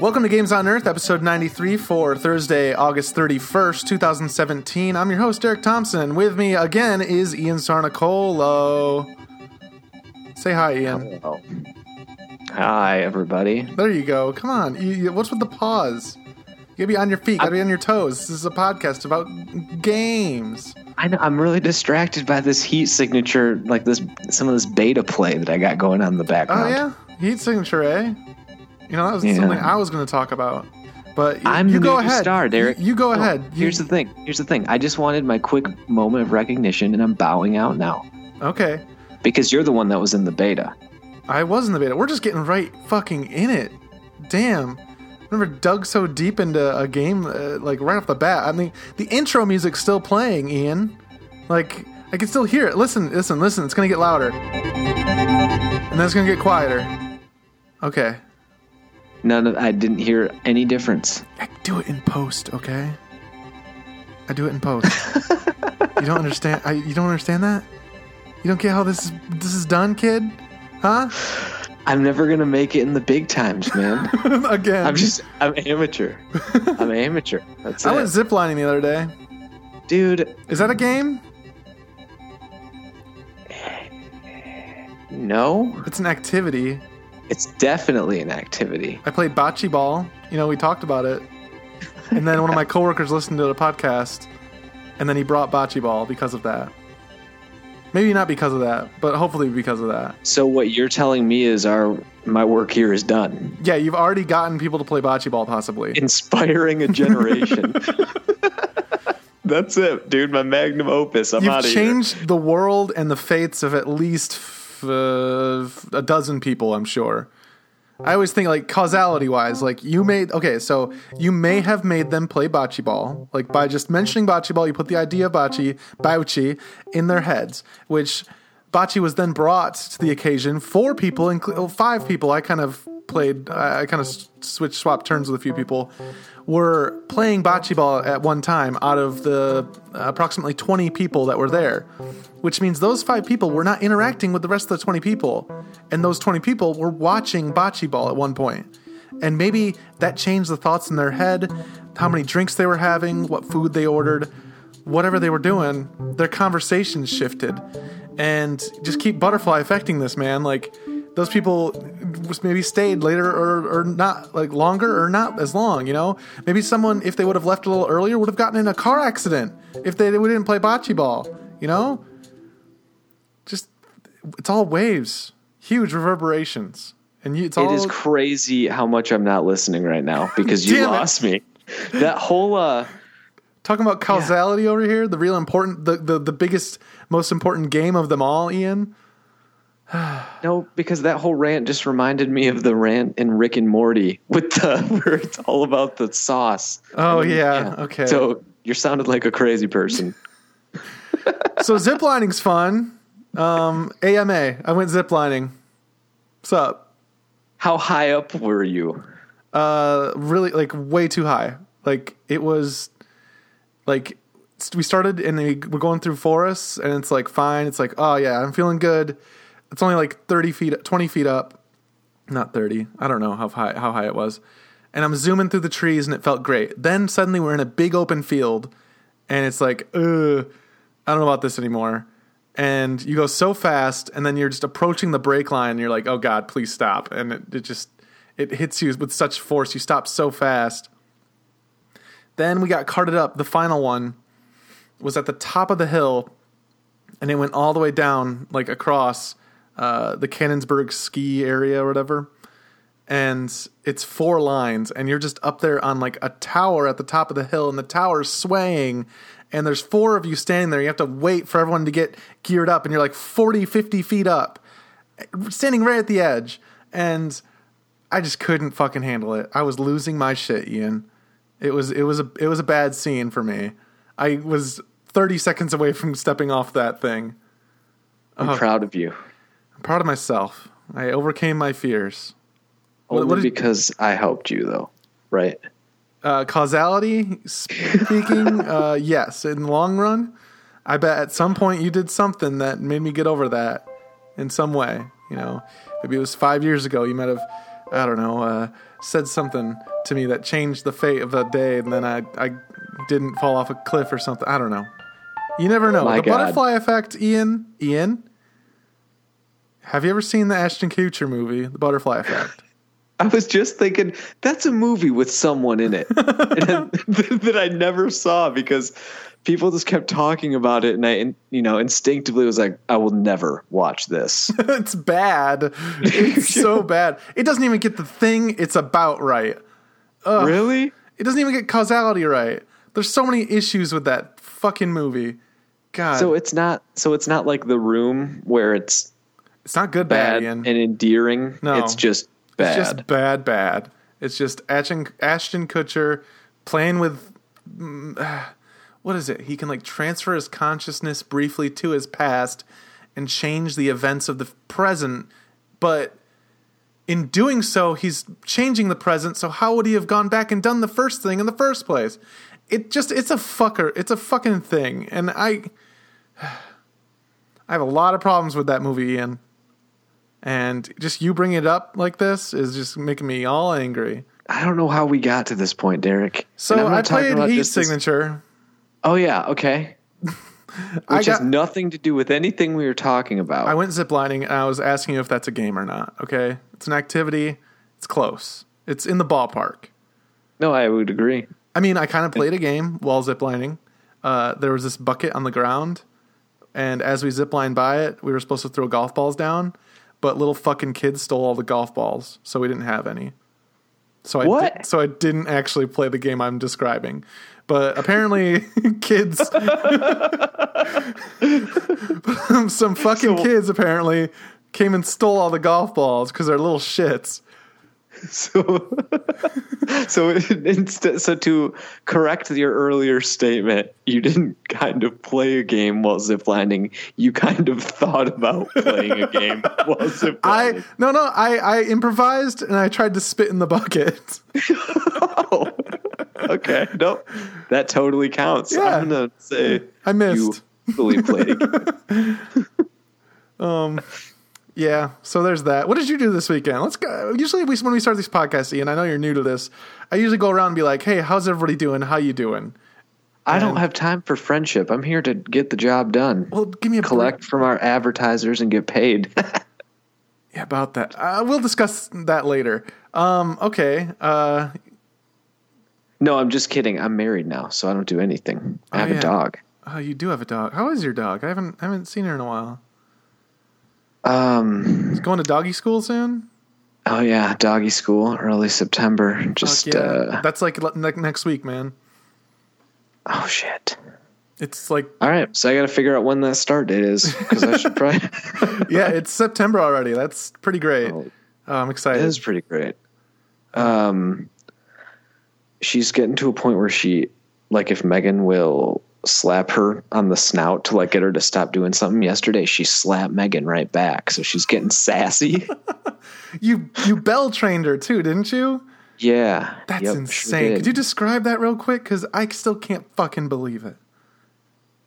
Welcome to Games on Earth, episode 93 for Thursday, August 31st, 2017. I'm your host, Derek Thompson. With me again is Ian Sarnicolo. Say hi, Ian. Hello. Hi, everybody. There you go. Come on. You, you- what's with the pause? You gotta be on your feet, gotta be on your toes. This is a podcast about games. I know, I'm really distracted by this heat signature, like this some of this beta play that I got going on in the background. Oh, yeah? Heat signature, eh? You know, that was Yeah. something I was gonna talk about. But y- I'm you the go ahead. star, Derek. You, you go No, ahead. You- Here's the thing. Here's the thing. I just wanted my quick moment of recognition, and I'm bowing out now okay. because you're the one that was in the beta. I was in the beta. We're just getting right fucking in it. Damn. Never dug so deep into a game uh, like right off the bat. I mean, the intro music's still playing, Ian. Like I can still hear it. Listen, listen, listen. It's gonna get louder, and then it's gonna get quieter. Okay, None of I didn't hear any difference. I do it in post. Okay, I do it in post. you don't understand? I, you don't understand that? You don't get how this is this is done, kid? Huh? I'm never gonna make it in the big times, man. Again. I'm just I'm amateur. I'm amateur. That's I it. went ziplining the other day. Dude, Is that a game? no. It's an activity. It's definitely an activity. I played bocce ball. You know, we talked about it. And then one of my coworkers listened to the podcast, and then he brought bocce ball because of that. Maybe not because of that, but hopefully because of that. So what you're telling me is our my work here is done. Yeah, you've already gotten people to play bocce ball, possibly. Inspiring a generation. That's it, dude. My magnum opus. I'm out You've of changed the world and the fates of at least f- uh, a dozen people, I'm sure. I always think like causality wise, like you made okay, so you may have made them play bocce ball, like by just mentioning bocce ball, you put the idea of bocce, bocce in their heads, which bocce was then brought to the occasion. Four people, inclu- five people. I kind of played, I kind of switched, swapped turns with a few people. Were playing bocce ball at one time out of the approximately 20 people that were there, which means those five people were not interacting with the rest of the 20 people. And those 20 people were watching bocce ball at one point. And maybe that changed the thoughts in their head, how many drinks they were having, what food they ordered, whatever they were doing, their conversations shifted. And just keep butterfly affecting this, man. Like, those people maybe stayed later or, or not like longer or not as long you know? Maybe someone if they would have left a little earlier would have gotten in a car accident if they didn't play bocce ball you know? Just it's all waves. Huge reverberations. And you, it's all It is crazy how much I'm not listening right now because you Damn it. lost me. That whole uh talking about causality over here the real important the, the the biggest most important game of them all ian no, because that whole rant just reminded me of the rant in Rick and Morty with the where it's all about the sauce. oh And, yeah, okay. So you're sounded like a crazy person. so ziplining's fun. Um ama i went ziplining what's up? How high up were you? uh really like way too high. Like it was like we started and we we're going through forests and it's like fine. It's like oh yeah i'm feeling good it's only like 30 feet 20 feet up. Not 30 i don't know how high how high it was. And i'm zooming through the trees and it felt great. Then suddenly we're in a big open field and it's like ugh, i don't know about this anymore. And you go so fast and then you're just approaching the brake line and you're like oh god please stop. And it, it just it hits you with such force. You stop so fast. Then we got carted up. The final one was at the top of the hill and it went all the way down like across uh, the cannonsburg ski area or whatever and it's four lines and you're just up there on like a tower at the top of the hill and the tower's swaying and there's four of you standing there. You have to wait for everyone to get geared up and you're like 40 50 feet up standing right at the edge and i just couldn't fucking handle it. I was losing my shit ian. It was it was a it was a bad scene for me. I was 30 seconds away from stepping off that thing. I'm proud of you. I'm proud of myself i overcame my fears Only what did- because I helped you though. Right. uh, causality speaking, uh, yes. In the long run, I bet at some point you did something that made me get over that in some way. You know, maybe it was five years ago. You might have I don't know, uh, said something to me that changed the fate of that day, and then I I didn't fall off a cliff or something. I don't know. You never know. My the God. butterfly effect, Ian. Ian, have you ever seen the Ashton Kutcher movie, The Butterfly Effect? I was just thinking that's a movie with someone in it that I never saw because people just kept talking about it, and I, you know, instinctively was like, I will never watch this. it's bad. It's so bad. It doesn't even get the thing it's about right. really? It doesn't even get causality right. There's so many issues with that fucking movie. God, So it's not. So it's not like the room where it's it's not good, bad, bad and endearing. No. it's just bad. It's just bad, bad. It's just Ashton, Ashton Kutcher playing with. what is it? He can like transfer his consciousness briefly to his past and change the events of the present, but in doing so, he's changing the present. So how would he have gone back and done the first thing in the first place? It just it's a fucker. It's a fucking thing, and I I have a lot of problems with that movie, Ian. And just you bringing it up like this is just making me all angry. I don't know how we got to this point, Derek. So I played Heat just this- Signature. Oh yeah, okay. I Which has nothing to do with anything we were talking about. I went ziplining and I was asking you if that's a game or not. Okay, it's an activity. It's close. It's in the ballpark. no, I would agree. I mean, I kind of played a game while ziplining. Uh, there was this bucket on the ground, and as we ziplined by it, we were supposed to throw golf balls down, but little fucking kids stole all the golf balls, so we didn't have any. So I What? Di- so I didn't actually play the game I'm describing, but apparently kids, some fucking So- kids apparently came and stole all the golf balls because they're little shits. So, so instead, so to correct your earlier statement, you didn't kind of play a game while ziplining. You kind of thought about playing a game while ziplining. I no no I I improvised and I tried to spit in the bucket. oh, okay, no, that totally counts. Yeah. I'm gonna say I missed. you fully played a game. Um, Yeah, so there's that. What did you do this weekend? Let's go. Usually, we, when we start these podcasts, Ian, I know you're new to this. I usually go around and be like, "Hey, how's everybody doing? How you doing?" I don't have time for friendship. I'm here to get the job done. Well, give me a Collect break. from our advertisers and get paid. Yeah, about that. Uh, we'll discuss that later. Um, okay. Uh, no, I'm just kidding. I'm married now, so I don't do anything. I Oh, have yeah. a dog. oh, you do have a dog. How is your dog? I haven't I haven't seen her in a while. Um. Is going to doggy school soon? Oh yeah, doggy school, early September. Just yeah. uh. That's like ne- next week, man. Oh shit. It's like All right, so I got to figure out when that start date is because I should probably. yeah, it's September already. That's pretty great. Oh, Oh, I'm excited. is pretty great. Um, she's getting to a point where she, like, if Megan will slap her on the snout to like get her to stop doing something. Yesterday, she slapped Megan right back, so she's getting sassy. You you bell trained her too, didn't you? Yeah, That's yep, insane. Could you describe that real quick? Because I still can't fucking believe it.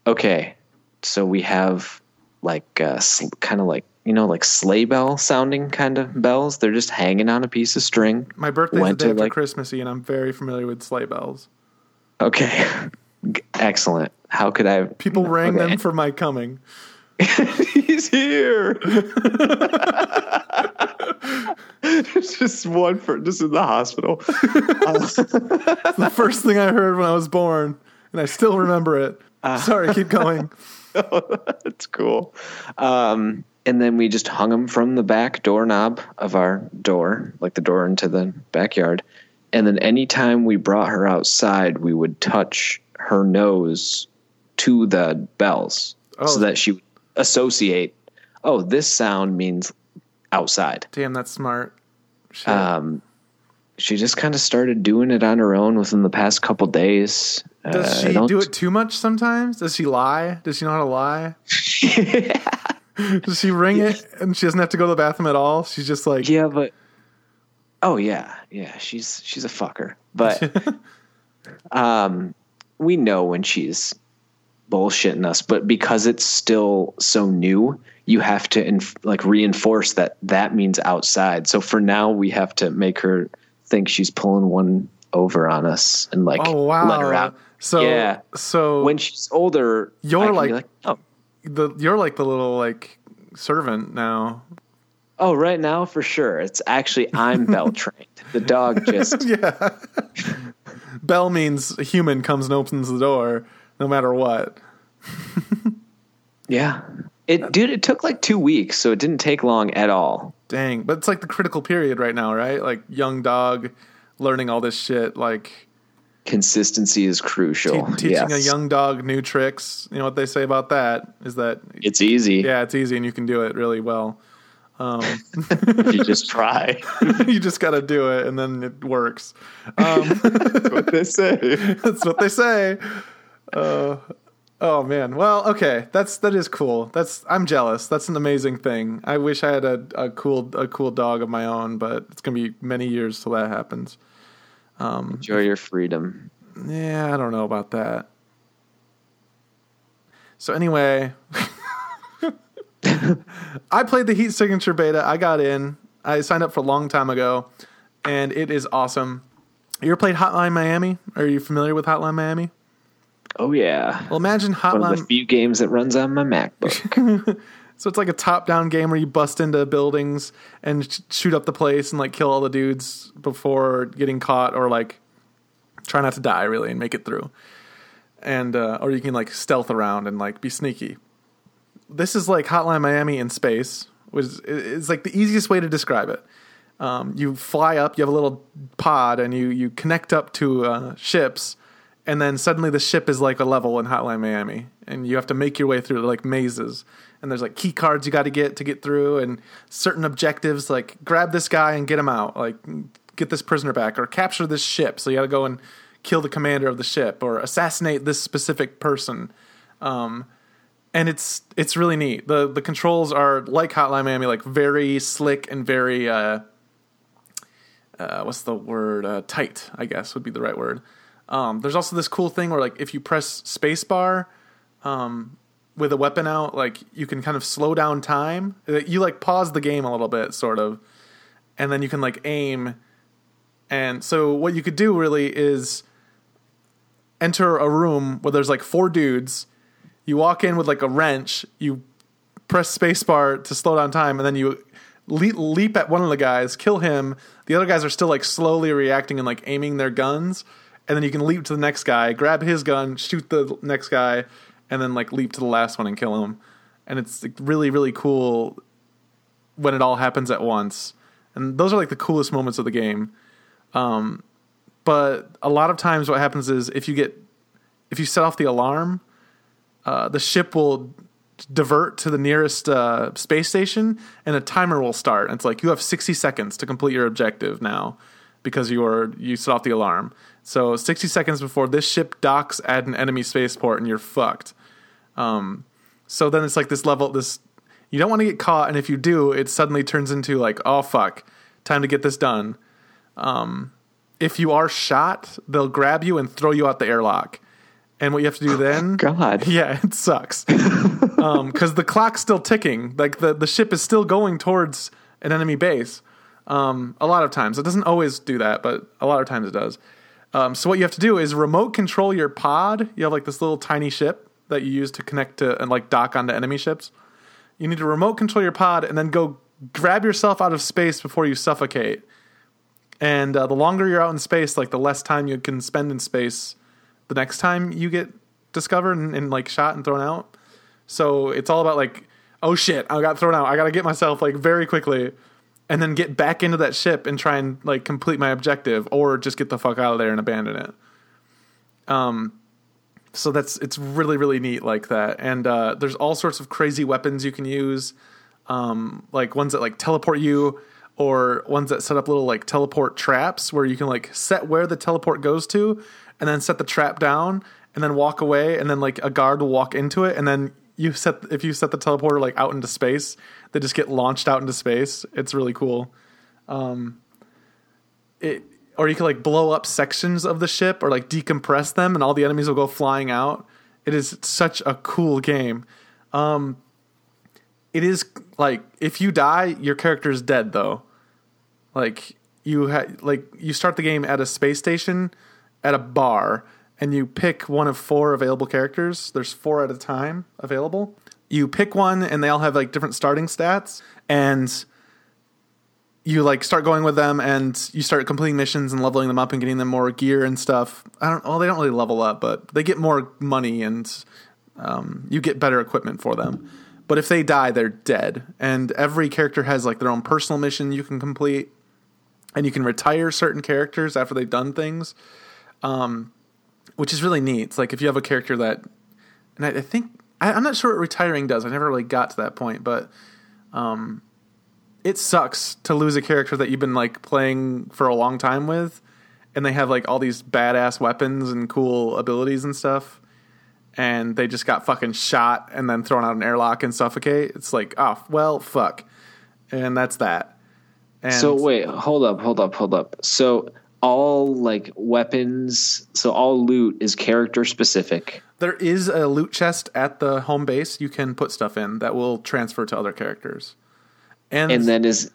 okay, so we have like uh, sl- kind of like you know like sleigh bell sounding kind of bells. They're just hanging on a piece of string. My birthday's the Went day after like- and I'm very familiar with sleigh bells. Okay, excellent. How could I? People rang Okay. them for my coming. He's here. It's just one for just in the hospital. the first thing I heard when I was born, and I still remember it. Uh. Sorry, keep going. That's cool. Um, and then we just hung him from the back doorknob of our door, like the door into the backyard. And then anytime we brought her outside, we would touch her nose to the bells Oh. so that she would associate, oh, this sound means outside. Damn, that's smart. Shit. Um, she just kind of started doing it on her own within the past couple days. Does Uh, she do it too much sometimes? Does she lie? Does she know how to lie? Does she ring it and she doesn't have to go to the bathroom at all? She's just like, yeah, but oh yeah, yeah, she's she's a fucker. But um, we know when she's bullshitting us, but because it's still so new, you have to inf- like reinforce that that means outside. So for now, we have to make her think she's pulling one over on us and like Oh wow! let her out. So Yeah. so When she's older, You're can like- oh, the you're like the little like servant now. oh, right now for sure. It's actually I'm bell trained. The dog just yeah. Bell means a human comes and opens the door, no matter what. yeah. It dude, it took like two weeks, so it didn't take long at all. Dang, but it's like the critical period right now, right? Like young dog learning all this shit, like Consistency is te- crucial. teaching Yes. a young dog new tricks. You know what they say about that is that It's easy. yeah, it's easy and you can do it really well. Um, you just try. you just got to do it and then it works. Um, that's what they say. That's what they say. Uh, oh man. Well, okay. That's that is cool. That's I'm jealous. That's an amazing thing. I wish I had a, a cool a cool dog of my own, but it's gonna be many years till that happens. Enjoy your freedom. Yeah, I don't know about that. So anyway, I played the Heat Signature beta. I got in. I signed up for a long time ago, and it is awesome. You ever played Hotline Miami? Are you familiar with Hotline Miami? Oh yeah. Well, imagine Hotline. One of the few games that runs on my MacBook. So it's like a top-down game where you bust into buildings and sh- shoot up the place and like kill all the dudes before getting caught, or like try not to die really and make it through. And uh, or you can like stealth around and like be sneaky. This is like Hotline Miami in space, is is like the easiest way to describe it. Um, you fly up, you have a little pod, and you you connect up to uh, ships, and then suddenly the ship is like a level in Hotline Miami, and you have to make your way through like mazes. And there's like key cards you got to get to get through, and certain objectives like grab this guy and get him out, like get this prisoner back, or capture this ship. So you got to go and kill the commander of the ship, or assassinate this specific person and it's it's really neat. the The controls are like Hotline Miami, like very slick and very uh, uh, what's the word? Uh, tight, I guess would be the right word. Um, there's also this cool thing where like if you press spacebar um, with a weapon out, like you can kind of slow down time. Uh, You like pause the game a little bit, sort of, and then you can like aim. And so what you could do really is enter a room where there's like four dudes. You walk in with like a wrench. You press spacebar to slow down time, and then you leap, leap at one of the guys, kill him. The other guys are still like slowly reacting and like aiming their guns, and then you can leap to the next guy, grab his gun, shoot the next guy, and then like leap to the last one and kill him. And it's like, really really cool when it all happens at once. And those are like the coolest moments of the game. Um, but a lot of times what happens is if you get if you set off the alarm, uh, the ship will divert to the nearest uh, space station and a timer will start. And it's like you have 60 seconds to complete your objective now because you are you set off the alarm. So 60 seconds before this ship docks at an enemy spaceport and you're fucked. Um, so then it's like this level this you don't want to get caught and if you do it suddenly turns into like oh fuck time to get this done Um, if you are shot they'll grab you and throw you out the airlock and what you have to do then God. yeah, it sucks. Because the clock's still ticking. Like the, the ship is still going towards an enemy base. Um, a lot of times. It doesn't always do that, but a lot of times it does. Um, so what you have to do is remote control your pod. You have like this little tiny ship that you use to connect to and like dock onto enemy ships. You need to remote control your pod and then go grab yourself out of space before you suffocate. And uh, the longer you're out in space, like the less time you can spend in space the next time you get discovered and, and like shot and thrown out. So it's all about like, oh shit, I got thrown out. I got to get myself like very quickly and then get back into that ship and try and like complete my objective or just get the fuck out of there and abandon it. Um so that's it's really really neat like that. And uh there's all sorts of crazy weapons you can use um like ones that like teleport you or ones that set up little like teleport traps where you can like set where the teleport goes to and then set the trap down and then walk away and then like a guard will walk into it and then you set if you set the teleporter like out into space they just get launched out into space it's really cool um it or you can like blow up sections of the ship or like decompress them and all the enemies will go flying out It is such a cool game. Um, it is like if you die, your character is dead though. Like you ha- like you start the game at a space station, at a bar, and you pick one of four available characters. There's four at a time available. You pick one, and they all have like different starting stats, and you like start going with them and you start completing missions and leveling them up and getting them more gear and stuff. I don't well they don't really level up, but they get more money and um, you get better equipment for them. But if they die, they're dead. And every character has like their own personal mission you can complete, and you can retire certain characters after they've done things, um, which is really neat. It's like if you have a character that, and I, I think I, I'm not sure what retiring does. I never really got to that point, but um, it sucks to lose a character that you've been like playing for a long time with, and they have like all these badass weapons and cool abilities and stuff, and they just got fucking shot and then thrown out an airlock and suffocate. It's like, oh well, fuck, and that's that. And So wait, hold up, hold up, hold up. So all like weapons, so all loot is character specific. there is a loot chest at the home base you can put stuff in that will transfer to other characters. And, And then is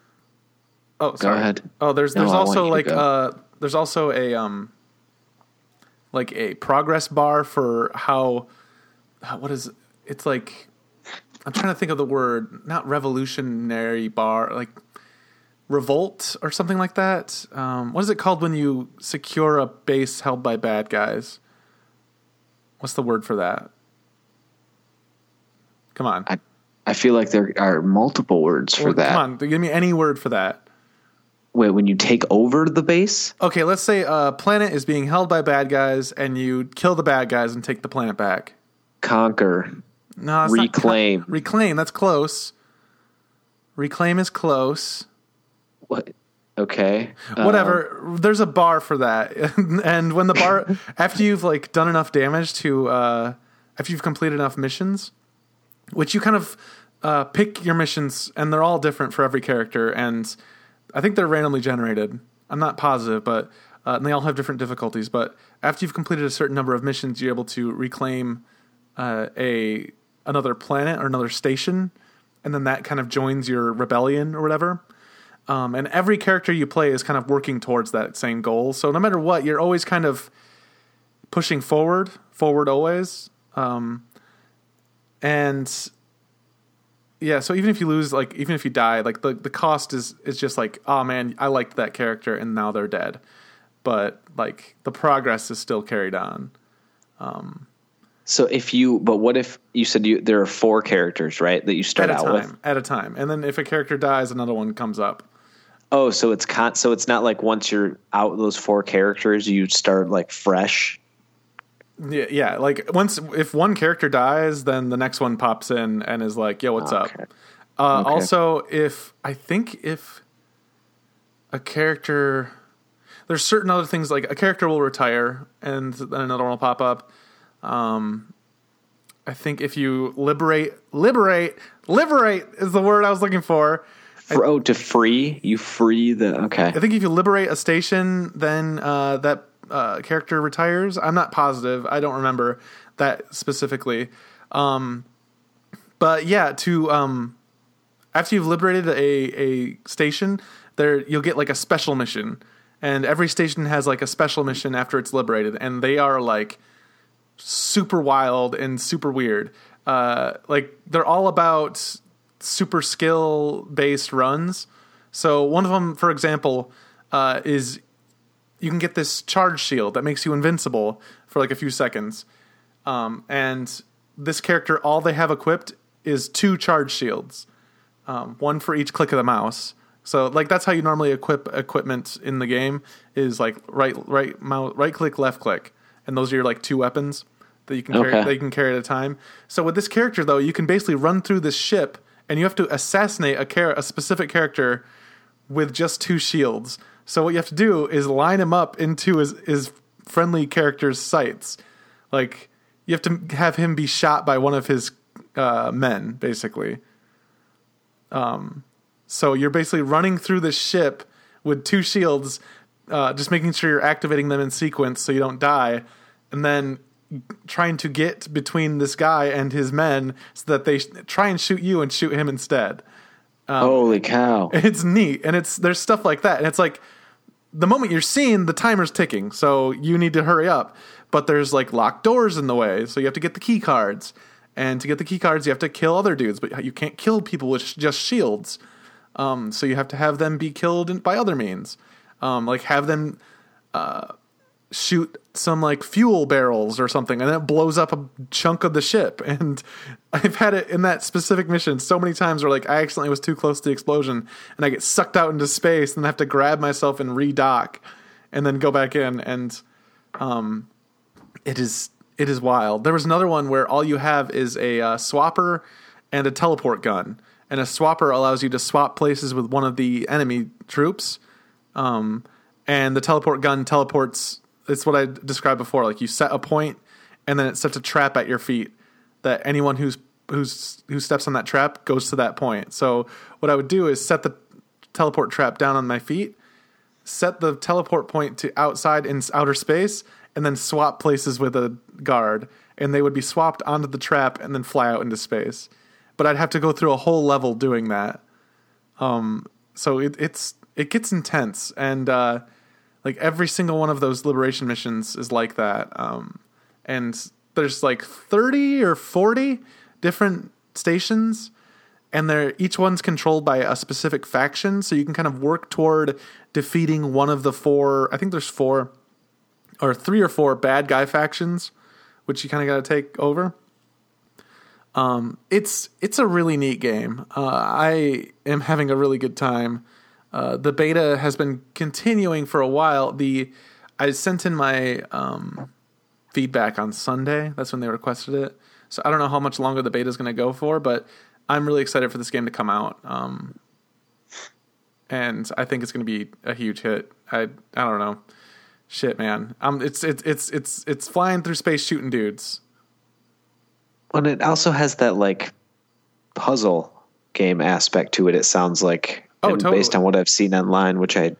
oh, sorry. ahead. Oh, there's there's want also like uh there's also a um like a progress bar for how uh, what is it's like I'm trying to think of the word not revolutionary bar like revolt or something like that. Um, what is it called when you secure a base held by bad guys? What's the word for that? Come on. I I feel like there are multiple words for Well, that. Come on, give me any word for that. Wait, when you take over the base? Okay, let's say a planet is being held by bad guys, and you kill the bad guys and take the planet back. Conquer. No, Reclaim. Not, reclaim. That's close. Reclaim is close. What? Okay. Whatever. There's a bar for that, and when the bar after you've like done enough damage to uh, after you've completed enough missions, which you kind of uh, pick your missions, and they're all different for every character, and I think they're randomly generated. I'm not positive, but uh, and they all have different difficulties. But after you've completed a certain number of missions, you're able to reclaim uh, a another planet or another station, and then that kind of joins your rebellion or whatever. Um, and every character you play is kind of working towards that same goal. So no matter what, you're always kind of pushing forward, forward always. Um, and yeah, so even if you lose, like even if you die, like the the cost is is just like, oh man, I liked that character and now they're dead. But like the progress is still carried on. So if you, but what if you said you there are four characters, right? That you start out time, with. at a time, and then if a character dies, another one comes up. Oh, so it's con. So it's not like once you're out those four characters, you start like fresh. Yeah, yeah. Like once if one character dies, then the next one pops in and is like, "Yo, what's Okay. up?" Uh, Okay. Also, if I think if a character, there's certain other things like a character will retire and then another one will pop up. Um, I think if you liberate, liberate, liberate is the word I was looking for. For, oh, to free you free the okay. I think if you liberate a station, then uh, that uh, character retires. I'm not positive. I don't remember that specifically. Um, but yeah, to um, after you've liberated a a station, there you'll get like a special mission, and every station has like a special mission after it's liberated, and they are like super wild and super weird. Uh, like they're all about super skill based runs. So one of them, for example, uh, is you can get this charge shield that makes you invincible for like a few seconds. Um, and this character, all they have equipped is two charge shields, um, one for each click of the mouse. So like that's how you normally equip equipment in the game is like right right mouse right click left click, and those are your like two weapons that you can carry, that you can carry at a time. So with this character though, you can basically run through this ship and you have to assassinate a char- a specific character with just two shields. So what you have to do is line him up into his, his friendly character's sights. Like you have to have him be shot by one of his uh, men, basically. Um, so you're basically running through the ship with two shields, uh, just making sure you're activating them in sequence so you don't die. And then trying to get between this guy and his men so that they sh- try and shoot you and shoot him instead. Holy cow! It's neat, and it's there's stuff like that, and it's like the moment you're seeing the timer's ticking, so you need to hurry up. But there's like locked doors in the way, so you have to get the key cards, and to get the key cards, you have to kill other dudes, but you can't kill people with just shields. Um, so you have to have them be killed by other means, um, like have them uh, shoot some like fuel barrels or something, and it blows up a chunk of the ship. And I've had it in that specific mission so many times where like I accidentally was too close to the explosion, and I get sucked out into space, and I have to grab myself and redock, and then go back in, and um, it is it is wild. There was another one where all you have is a uh, swapper and a teleport gun, and a swapper allows you to swap places with one of the enemy troops. Um, and the teleport gun teleports it's what I described before. Like you set a point, and then it sets a trap at your feet that anyone who's who's who steps on that trap goes to that point. So what I would do is set the teleport trap down on my feet, set the teleport point to outside in outer space, and then swap places with a guard, and they would be swapped onto the trap and then fly out into space. But I'd have to go through a whole level doing that. Um, so it, it's it gets intense and. Uh, like every single one of those liberation missions is like that. Um, and there's like 30 or 40 different stations and they're each one's controlled by a specific faction so you can kind of work toward defeating one of the four i think there's four or three or four bad guy factions which you kind of got to take over um, it's it's a really neat game uh, i am having a really good time uh, the beta has been continuing for a while. The I sent in my um, feedback on Sunday. That's when they requested it. So I don't know how much longer the beta is going to go for, but I'm really excited for this game to come out. Um, and I think it's going to be a huge hit. I I don't know. Shit, man. Um, it's it's it's it's it's flying through space shooting dudes. And it also has that like puzzle game aspect to it. It sounds like Oh, and totally. based on what I've seen online, which I,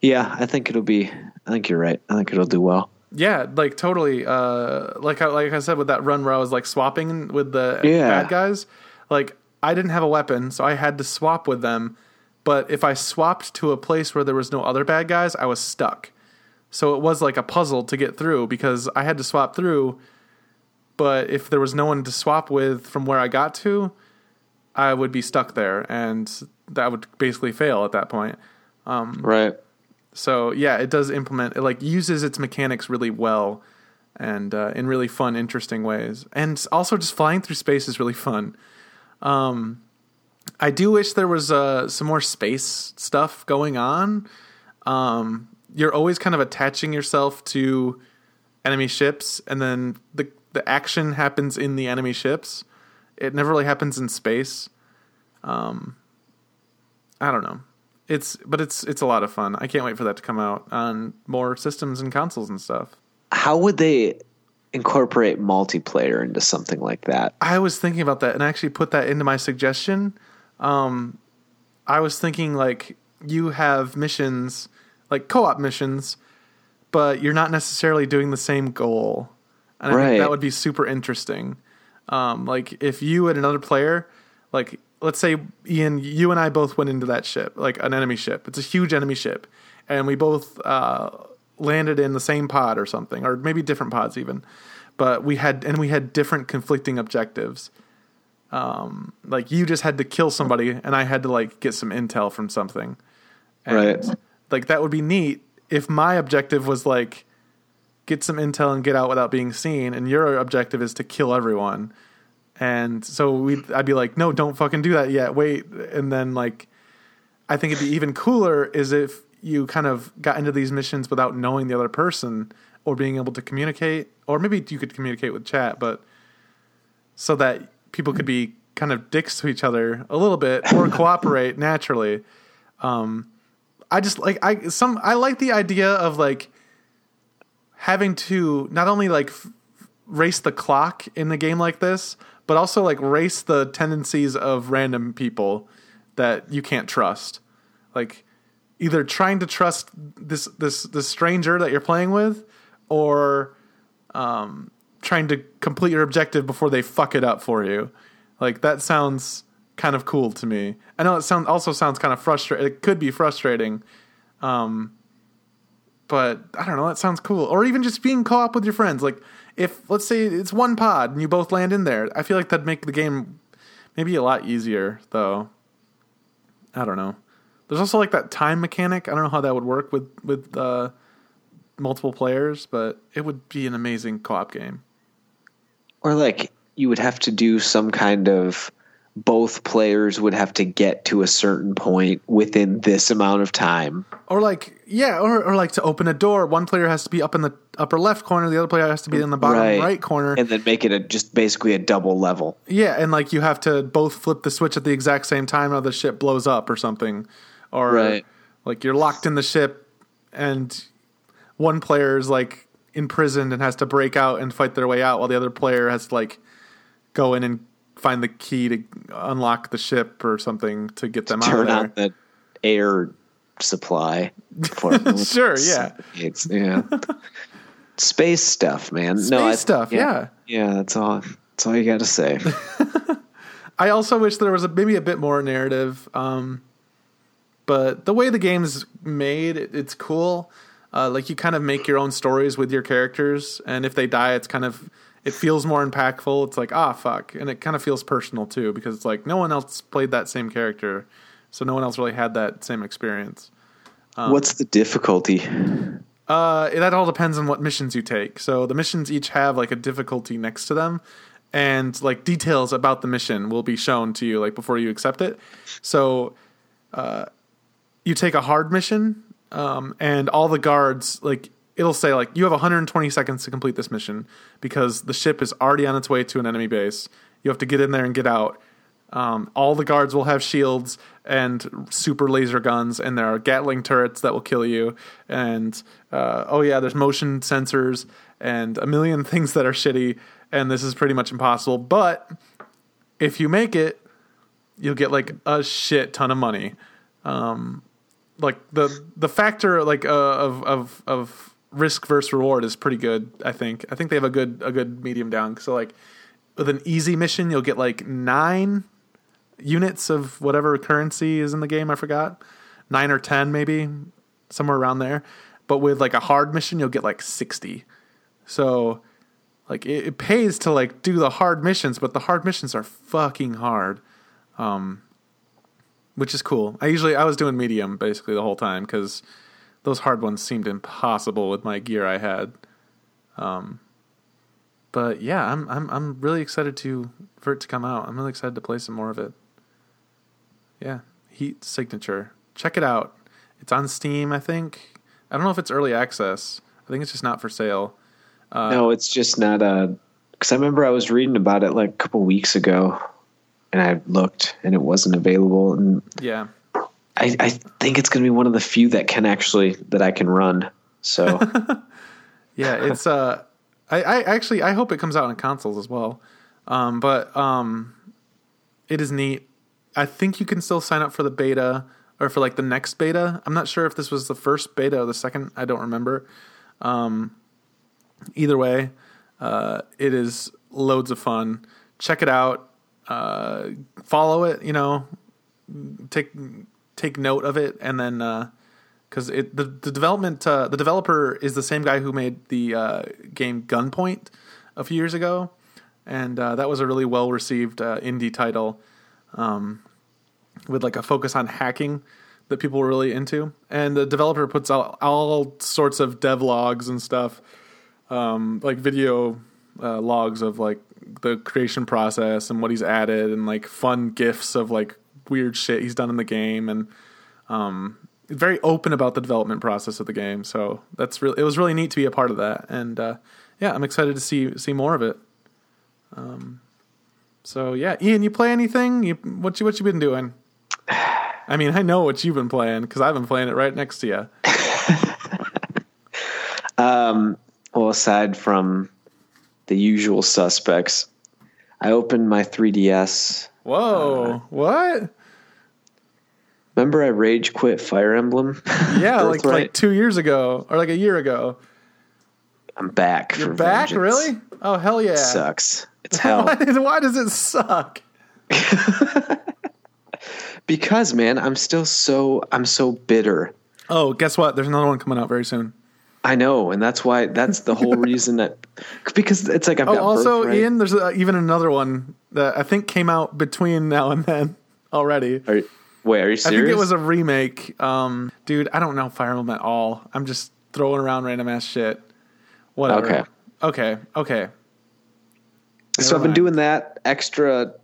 yeah, I think it'll be. I think you're right. I think it'll do well. Yeah, like totally. Uh, like I, like I said with that run where I was like swapping with the Yeah. bad guys. Like I didn't have a weapon, so I had to swap with them. But if I swapped to a place where there was no other bad guys, I was stuck. So it was like a puzzle to get through because I had to swap through. But if there was no one to swap with from where I got to, I would be stuck there, and that would basically fail at that point. Right. So yeah, it does implement it like uses its mechanics really well and uh, in really fun, interesting ways. And also just flying through space is really fun. Um, I do wish there was uh, some more space stuff going on. Um, you're always kind of attaching yourself to enemy ships, and then the the action happens in the enemy ships. It never really happens in space. Um, I don't know. It's but it's it's a lot of fun. I can't wait for that to come out on more systems and consoles and stuff. How would they incorporate multiplayer into something like that? I was thinking about that and I actually put that into my suggestion. Um, I was thinking like you have missions, like co-op missions, but you're not necessarily doing the same goal, and I Right. think that would be super interesting. Um, like if you and another player, like let's say Ian, you and I both went into that ship, like an enemy ship. It's a huge enemy ship, and we both uh, landed in the same pod or something, or maybe different pods even. But we had and we had different conflicting objectives. Um, like you just had to kill somebody, and I had to like get some intel from something. And, Right. Like that would be neat if my objective was like get some intel and get out without being seen, and your objective is to kill everyone. And so we, I'd be like, no, don't fucking do that yet. Wait, and then like, I think it'd be even cooler is if you kind of got into these missions without knowing the other person or being able to communicate, or maybe you could communicate with chat, but so that people could be kind of dicks to each other a little bit or cooperate naturally. Um, I just like I some I like the idea of like having to not only like f- race the clock in a game like this, but also like race the tendencies of random people that you can't trust. Like either trying to trust this this this stranger that you're playing with or um, trying to complete your objective before they fuck it up for you. Like that sounds kind of cool to me. I know it sounds also sounds kind of frustrating. It could be frustrating, um, but I don't know. That sounds cool. Or even just being co-op with your friends. Like if let's say it's one pod and you both land in there, I feel like that'd make the game maybe a lot easier. Though I don't know. There's also like that time mechanic. I don't know how that would work with with uh, multiple players, but it would be an amazing co-op game. Or like you would have to do some kind of both players would have to get to a certain point within this amount of time. Or like yeah, or, or like to open a door, one player has to be up in the upper left corner, the other player has to be in the bottom right, right corner, and then make it a just basically a double level. Yeah, and like you have to both flip the switch at the exact same time, or the ship blows up or something. Or right. like you're locked in the ship, and one player is like imprisoned and has to break out and fight their way out, while the other player has to like go in and find the key to unlock the ship or something to get them Turn out of there. on the air supply. sure, yeah, it's yeah. Space stuff, man. Space no, I, stuff, yeah, yeah. yeah. That's all. That's all you got to say. I also wish there was a, maybe a bit more narrative. Um, but the way the game's made, it, it's cool. Uh, like you kind of make your own stories with your characters, and if they die, it's kind of it feels more impactful. It's like ah fuck, and it kind of feels personal too because it's like no one else played that same character, so no one else really had that same experience. Um, What's the difficulty? Uh, that all depends on what missions you take. So the missions each have like a difficulty next to them, and like details about the mission will be shown to you like before you accept it. So, uh, you take a hard mission, um, and all the guards like it'll say like you have 120 seconds to complete this mission because the ship is already on its way to an enemy base. You have to get in there and get out. Um, all the guards will have shields and super laser guns, and there are Gatling turrets that will kill you. And uh, oh yeah, there's motion sensors and a million things that are shitty. And this is pretty much impossible. But if you make it, you'll get like a shit ton of money. Um, like the the factor like uh, of of of risk versus reward is pretty good. I think. I think they have a good a good medium down. So like with an easy mission, you'll get like nine units of whatever currency is in the game. I forgot nine or ten maybe somewhere around there. But with like a hard mission, you'll get like sixty. So like it, it pays to like do the hard missions, but the hard missions are fucking hard. Um, which is cool. I usually I was doing medium basically the whole time because those hard ones seemed impossible with my gear I had. Um, but yeah, I'm I'm I'm really excited to for it to come out. I'm really excited to play some more of it. Yeah, Heat Signature. Check it out. It's on Steam, I think. I don't know if it's early access. I think it's just not for sale. Uh, no, it's just not a. Because I remember I was reading about it like a couple weeks ago, and I looked and it wasn't available. And yeah, I, I think it's going to be one of the few that can actually that I can run. So yeah, it's uh, I, I actually I hope it comes out on consoles as well. Um, but um, it is neat. I think you can still sign up for the beta or for like the next beta. I'm not sure if this was the first beta or the second. I don't remember. Um, either way, uh, it is loads of fun. Check it out. Uh, follow it. You know, take take note of it, and then because uh, it the the development uh, the developer is the same guy who made the uh, game Gunpoint a few years ago, and uh, that was a really well received uh, indie title um, with like a focus on hacking that people were really into. And the developer puts out all sorts of dev logs and stuff, um, like video uh, logs of like the creation process and what he's added, and like fun gifs of like weird shit he's done in the game, and um, very open about the development process of the game. So that's really it was really neat to be a part of that, and uh, yeah, I'm excited to see see more of it. Um, so yeah, Ian, you play anything? You what you what you been doing? I mean, I know what you've been playing because I've been playing it right next to you. um, well, aside from the usual suspects, I opened my 3DS. Whoa! Uh, what? Remember I rage quit Fire Emblem? Yeah, like like two years ago or like a year ago. I'm back. You're back, vengeance. really? Oh hell yeah! It Sucks. It's hell. why, why does it suck? because man, I'm still so I'm so bitter. Oh, guess what? There's another one coming out very soon. I know, and that's why that's the whole reason that because it's like I've Oh, also, Birthright. Ian, there's uh even another one that I think came out between now and then already. Are you- wait, are you serious? I think it was a remake. Um, dude, I don't know Fire Emblem at all. I'm just throwing around random ass shit. Whatever. Okay. Okay. Okay. so Never I've been mind. doing that extra,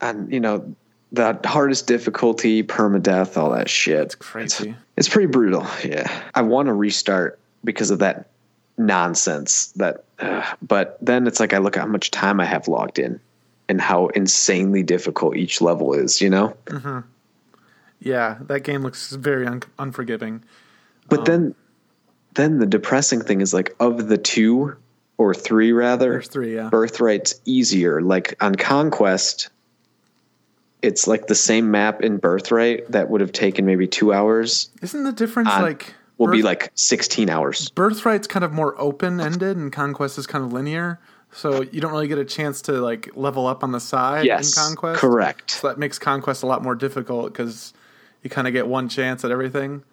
and you know, the hardest difficulty, permadeath, all that shit. It's crazy. It's pretty brutal. Yeah, I want to restart because of that nonsense. That, uh, but then it's like I look at how much time I have logged in, and how insanely difficult each level is. You know. Yeah, that game looks very un- unforgiving. But um, then, then the depressing thing is like of the two or three rather, There's three, yeah. Birthright's easier. Like on Conquest, it's like the same map in Birthright that would have taken maybe two hours. Isn't the difference On- like Will be like sixteen hours. Birthright's kind of more open ended and Conquest is kind of linear, so you don't really get a chance to like level up on the side Yes, in Conquest. correct. So that makes Conquest a lot more difficult because you kind of get one chance at everything.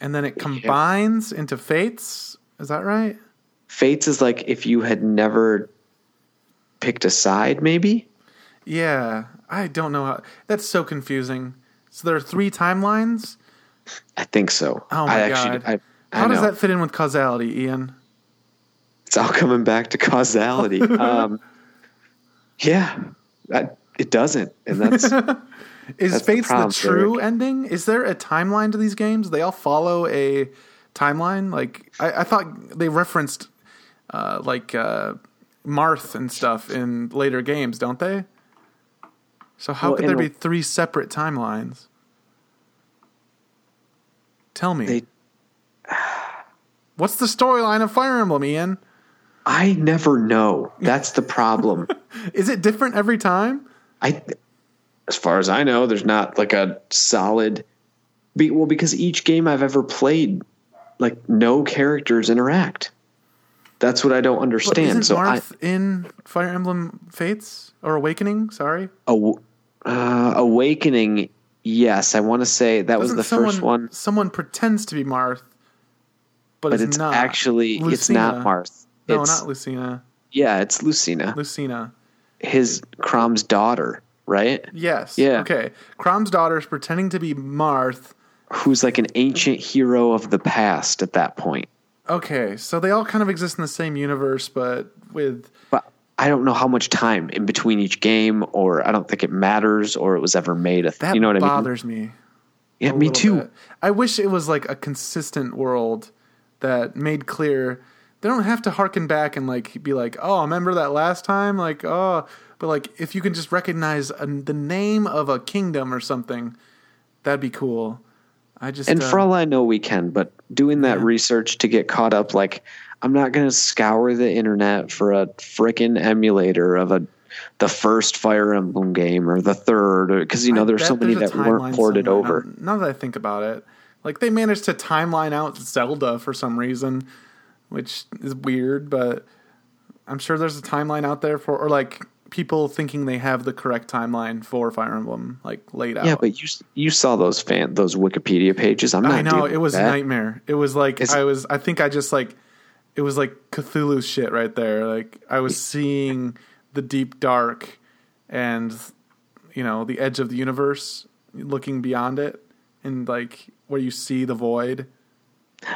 And then it combines into Fates. Is that right? Fates is like if you had never picked a side, maybe. Yeah, I don't know how. That's so confusing. So there are three timelines. I think so. Oh my I actually, god! I, I how does that fit in with causality, Ian? It's all coming back to causality. um, yeah, I, it doesn't, and that's Is That's the Fates the, problem, true Derek. ending? Is there a timeline to these games? They all follow a timeline. Like I, I thought they referenced uh, like uh, Marth and stuff in later games, don't they? So how Well, could there be three separate timelines? Tell me. they. What's the storyline of Fire Emblem, Ian? I never know. That's the problem. Is it different every time? I, as far as I know, there's not like a solid. Be, well, because each game I've ever played, like no characters interact. That's what I don't understand. so I, Marth in Fire Emblem Fates or Awakening? Sorry, Aw- uh, Awakening, yes, I want to say that was Doesn't the someone, first one, Someone pretends to be Marth, but, but it's, it's not. actually it's not Marth. No, it's, not Lucina. yeah, it's Lucina, Lucina. his Chrom's daughter, right? Yes. Yeah. Okay. Chrom's daughter is pretending to be Marth. Who's like an ancient hero of the past at that point. Okay, so they all kind of exist in the same universe, but with but I don't know how much time in between each game, or I don't think it matters, or it was ever made. A th- that you know what I mean? bothers me. Yeah, me too. bit. I wish it was like a consistent world that made clear they don't have to harken back and like be like, oh, I remember that last time? Like, oh, but like if you can just recognize a, the name of a kingdom or something, that'd be cool. I just And uh, for all I know, we can. But doing that Yeah. research to get caught up, like I'm not going to scour the internet for a frickin' emulator of a the first Fire Emblem game or the third, because you know there's so many there's that weren't ported somewhere. over. Now, now that I think about it, like they managed to timeline out Zelda for some reason, which is weird. But I'm sure there's a timeline out there for, or like people thinking they have the correct timeline for Fire Emblem, like laid out. Yeah, but you you saw those fan those Wikipedia pages. I'm not. I know it was a nightmare. It was like I was. I think I just like it was like Cthulhu shit right there. Like I was seeing the deep dark and you know the edge of the universe, looking beyond it, and like where you see the void.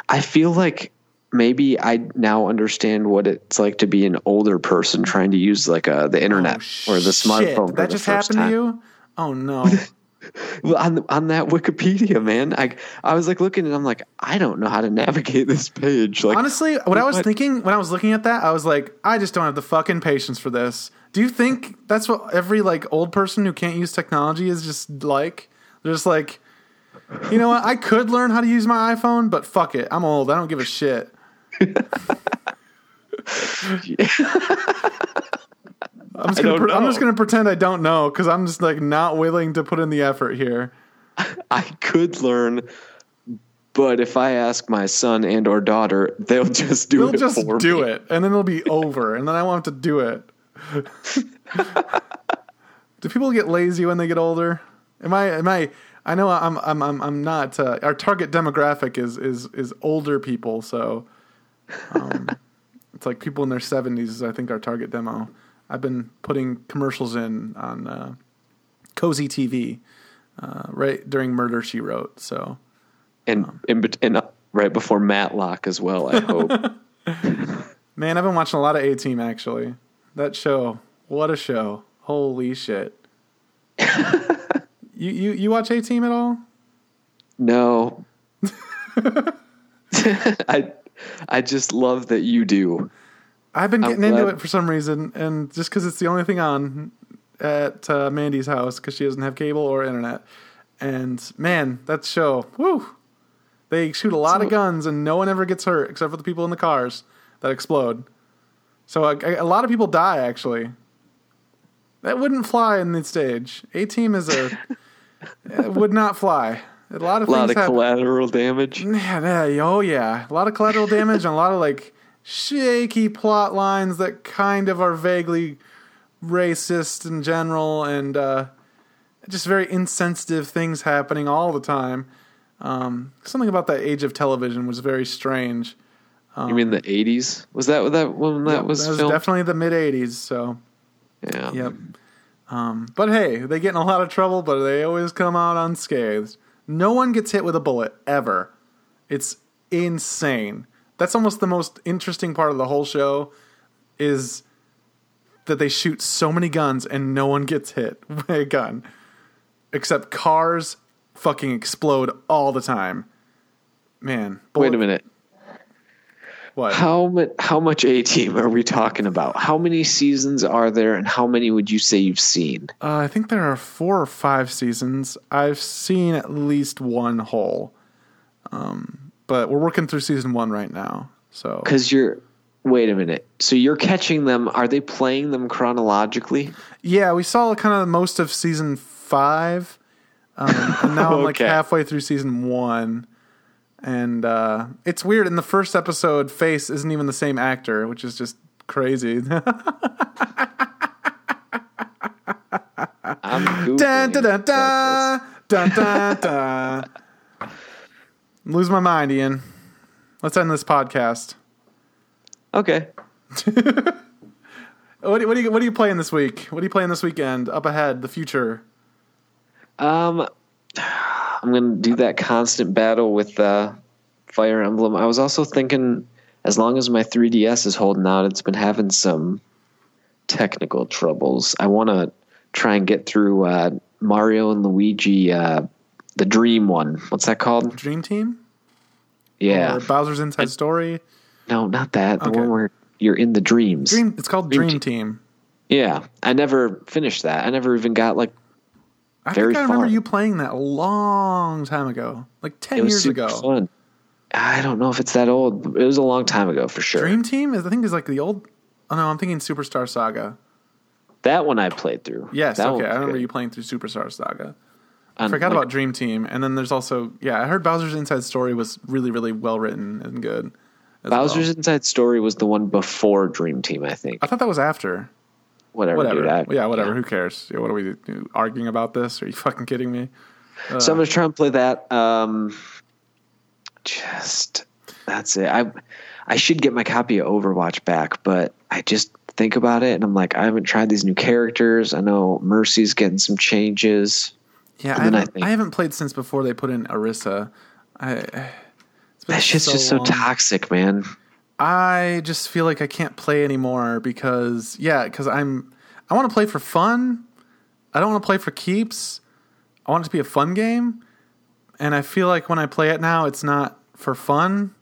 I feel like maybe I now understand what it's like to be an older person trying to use like uh, the internet Oh, or the shit. smartphone. For that the just happened time. to you? Oh no. Well, on on that Wikipedia, man, I I was like looking and I'm like, I don't know how to navigate this page. Like, Honestly, what I was thinking when I was looking at that, I was like, I just don't have the fucking patience for this. Do you think that's what every like old person who can't use technology is just like? They're just like, you know what? I could learn how to use my iPhone, but fuck it. I'm old. I don't give a shit. I'm just, gonna pre- I'm just gonna pretend I don't know because I'm just like not willing to put in the effort here. I could learn But if I ask my son and or daughter, they'll just do They'll it just for do me. it, and then it'll be over, and then I won't have to do it. do people get lazy when they get older? Am I? Am I? I know I'm. I'm. I'm. I'm not. Uh, our target demographic is is is older people, so um, it's like people in their seventies. Is I think our target demo. I've been putting commercials in on uh, Cozi TV uh, right during Murder She Wrote. So And in bet- and uh, right before Matlock as well. I hope. Man, I've been watching a lot of A Team actually. That show, what a show! Holy shit! you you you watch A Team at all? no. I I just love that you do. I've been getting into it for some reason, and just because it's the only thing on at uh, Mandy's house because she doesn't have cable or internet. And man, that show, woo! They shoot a lot of guns, and no one ever gets hurt except for the people in the cars that explode. So a, a lot of people die actually. That wouldn't fly in the stage. A Team is a it would not fly. A lot of A lot of happen. collateral damage. Yeah, yeah, oh yeah, a lot of collateral damage and a lot of like shaky plot lines that kind of are vaguely racist in general, and uh, just very insensitive things happening all the time. Um, something about that age of television was very strange. you mean the '80s? Was that that when that Yep, was that was filmed? definitely the mid '80s. So, yeah. yep. Um, but hey, they get in a lot of trouble, but they always come out unscathed. No one gets hit with a bullet ever. It's insane. That's almost the most interesting part of the whole show is that they shoot so many guns and no one gets hit by a gun. Except cars fucking explode all the time. Man, Wait a minute. What? How much? How much A Team are we talking about? How many seasons are there, and how many would you say you've seen? Uh, I think there are four or five seasons. I've seen at least one whole. Um, but we're working through season one right now. So Because you're. Wait a minute. So you're catching them? Are they playing them chronologically? yeah, we saw kind of most of season five, um, and now I'm like halfway through season one. And uh, it's weird. In the first episode, Face isn't even the same actor, which is just crazy. I'm dun, dun, dun, dun, dun, dun. Lose my mind, Ian. Let's end this podcast. Okay. What do, what, do you, what are you playing this week? What are you playing this weekend? Up ahead, the future. Um, I'm gonna do that constant battle with uh, Fire Emblem. I was also thinking, as long as my 3DS is holding out, it's been having some technical troubles. I want to try and get through uh, Mario and Luigi, uh, the Dream one. What's that called? Dream Team? Yeah, Or Bowser's Inside Story? no, not that. The Okay. one where you're in the dreams. Dream. It's called Dream Dream Team. Team. Yeah, I never finished that. I never even got like. I Very think I remember you playing that a long time ago, like ten It was years ago. fun. I don't know if it's that old. It was a long time ago for sure. Dream Team is I think is like the old. Oh no, I'm thinking Superstar Saga. That one I played through. Yes, that okay, I remember good. you playing through Superstar Saga. I forgot like, about Dream Team, and then there's also yeah, I heard Bowser's Inside Story was really really well written and good. Bowser's well. Inside Story was the one before Dream Team, I think. I thought that was after. Whatever, Whatever. dude. I- yeah, whatever. Who cares? Yeah, what are we arguing about this? Are you fucking kidding me? So I'm gonna try and play that. Um, just that's it. I I should get my copy of Overwatch back, but I just think about it and I'm like, I haven't tried these new characters. I know Mercy's getting some changes. Yeah, And I I haven't, I, think- haven't played since before they put in Orisa. I, That shit's just so toxic, man. I just feel like I can't play anymore because yeah, because I'm I want to play for fun. I don't want to play for keeps. I want it to be a fun game, and I feel like when I play it now, it's not for fun.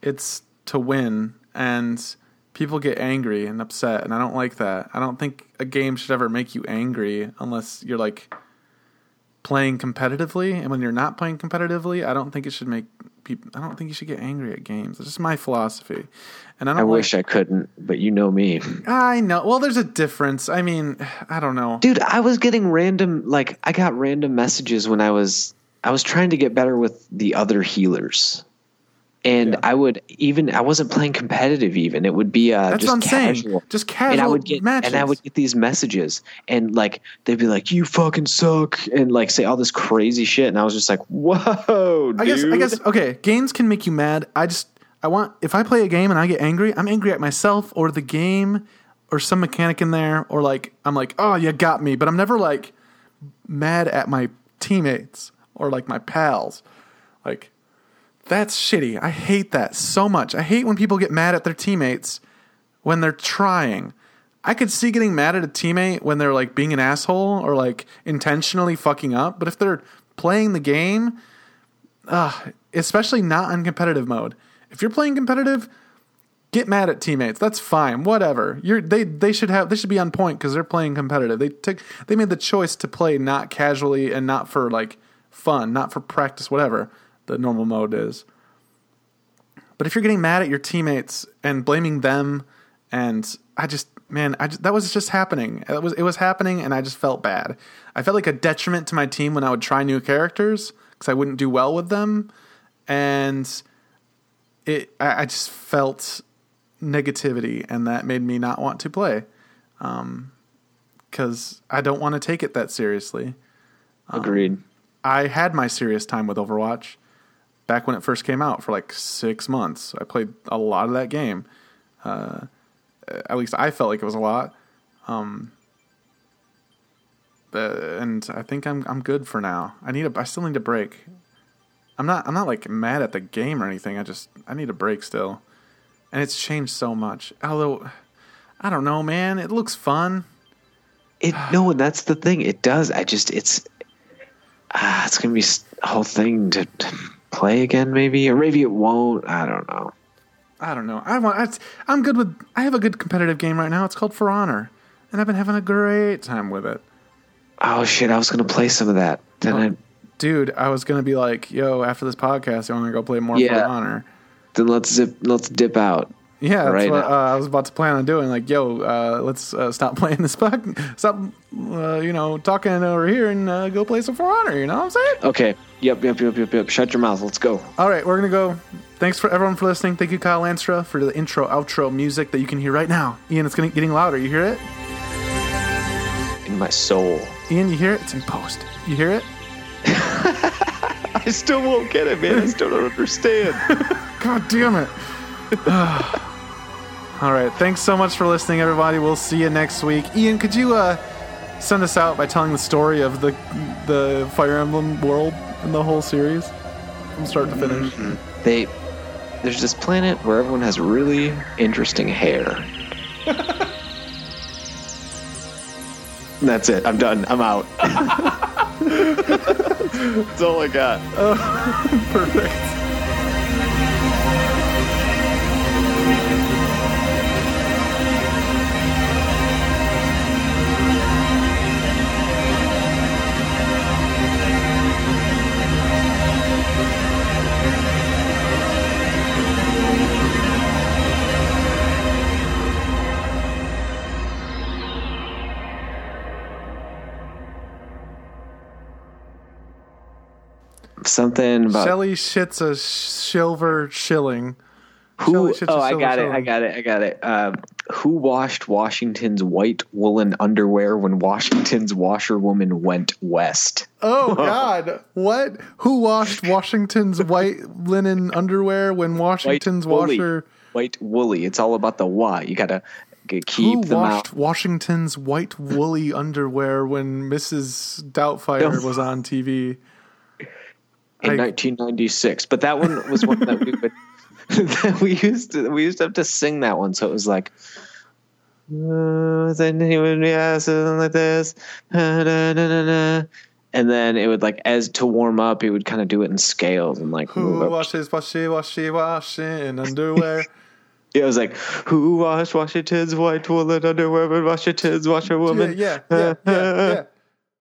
It's to win, and people get angry and upset, and I don't like that. I don't think a game should ever make you angry unless you're like playing competitively, and when you're not playing competitively, I don't think it should make people. I don't think you should get angry at games. It's just my philosophy, and I don't. I like- wish I couldn't, but you know me. I know. Well, there's a difference. I mean, I don't know. Dude, I was getting random like I got random messages when I was I was trying to get better with the other healers. And Yeah. I would even I wasn't playing competitive even. It would be uh just I'm saying. casual. And I would get matches. and I would get these messages and like they'd be like, You fucking suck and like say all this crazy shit and I was just like, Whoa, dude. I guess I guess okay, games can make you mad. I just I want if I play a game and I get angry, I'm angry at myself or the game or some mechanic in there or like I'm like, "Oh, you got me." But I'm never like mad at my teammates or like my pals. Like that's shitty. I hate that so much. I hate when people get mad at their teammates when they're trying. I could see getting mad at a teammate when they're like being an asshole or like intentionally fucking up, but if they're playing the game, uh, especially not in competitive mode. If you're playing competitive, get mad at teammates. That's fine. Whatever. You're they they should have they should be on point because they're playing competitive. They took they made the choice to play not casually and not for like fun, not for practice, whatever the normal mode is. But if you're getting mad at your teammates and blaming them, and I just man, I just, that was just happening. It was it was happening, and I just felt bad. I felt like a detriment to my team when I would try new characters because I wouldn't do well with them, and it I, I just felt negativity, and that made me not want to play. Um, because I don't want to take it that seriously. Um, Agreed. I had my serious time with Overwatch back when it first came out for like six months. I played a lot of that game. Uh, at least I felt like it was a lot. Um, and I think I'm I'm good for now. I need a I still need a break. I'm not I'm not like mad at the game or anything. I just I need a break still. And it's changed so much. Although I don't know, man. It looks fun. It no, and that's the thing. It does. I just it's ah, it's gonna be a whole thing to, to play again, maybe, or maybe it won't. I don't know. I don't know. I want. I, I'm good with. I have a good competitive game right now. It's called For Honor, and I've been having a great time with it. Oh shit! I was gonna play some of that. Then oh, I Dude, I was gonna be like, "Yo, after this podcast, you want to go play more Yeah. For Honor?" then let's zip. Let's dip out. Yeah, that's Right what uh, I was about to plan on doing. Like, yo, uh, let's uh, stop playing this pod. Stop, uh, you know, talking over here and uh, go play some For Honor. You know what I'm saying? Okay. Yep. Yep. Yep. Yep. Yep. Shut your mouth. Let's go. All right, we're gonna go. Thanks for everyone for listening. Thank you, Kyle Landstra, for the intro, outro music that you can hear right now. Ian, it's getting getting louder. You hear it? In my soul. Ian, you hear it? It's in post. You hear it? I still won't get it, man. I still don't understand. God damn it. All right. Thanks so much for listening, everybody. We'll see you next week. Ian, could you uh, send us out by telling the story of the the Fire Emblem world and the whole series from start to finish? they there's this planet where everyone has really interesting hair. That's it. I'm done. I'm out. That's all I got. Perfect. About Shelly shits a silver shilling. who. Shelley shits a Oh, I got it. I got it. I got it. Um, who washed Washington's white woolen underwear when Washington's washerwoman went west? Oh God! What? Who washed Washington's white linen underwear when Washington's woolly. washer? White woolly. It's all about the why. You gotta keep Who them washed out. Washington's white woolly underwear when Mrs. Doubtfire was on TV? In I- 1996. But that one was one that we would that we used to we used to have to sing that one. So it was like. "Uh, then he would be something like this, uh, da, da, da, da." and then it would like as to warm up, he would kind of do it in scales and like Who up. washes, washy, washy, washing underwear? Yeah, It was like who washed Washington's white woolen underwear, but Washington's washer yeah, woman. yeah, yeah, yeah, yeah.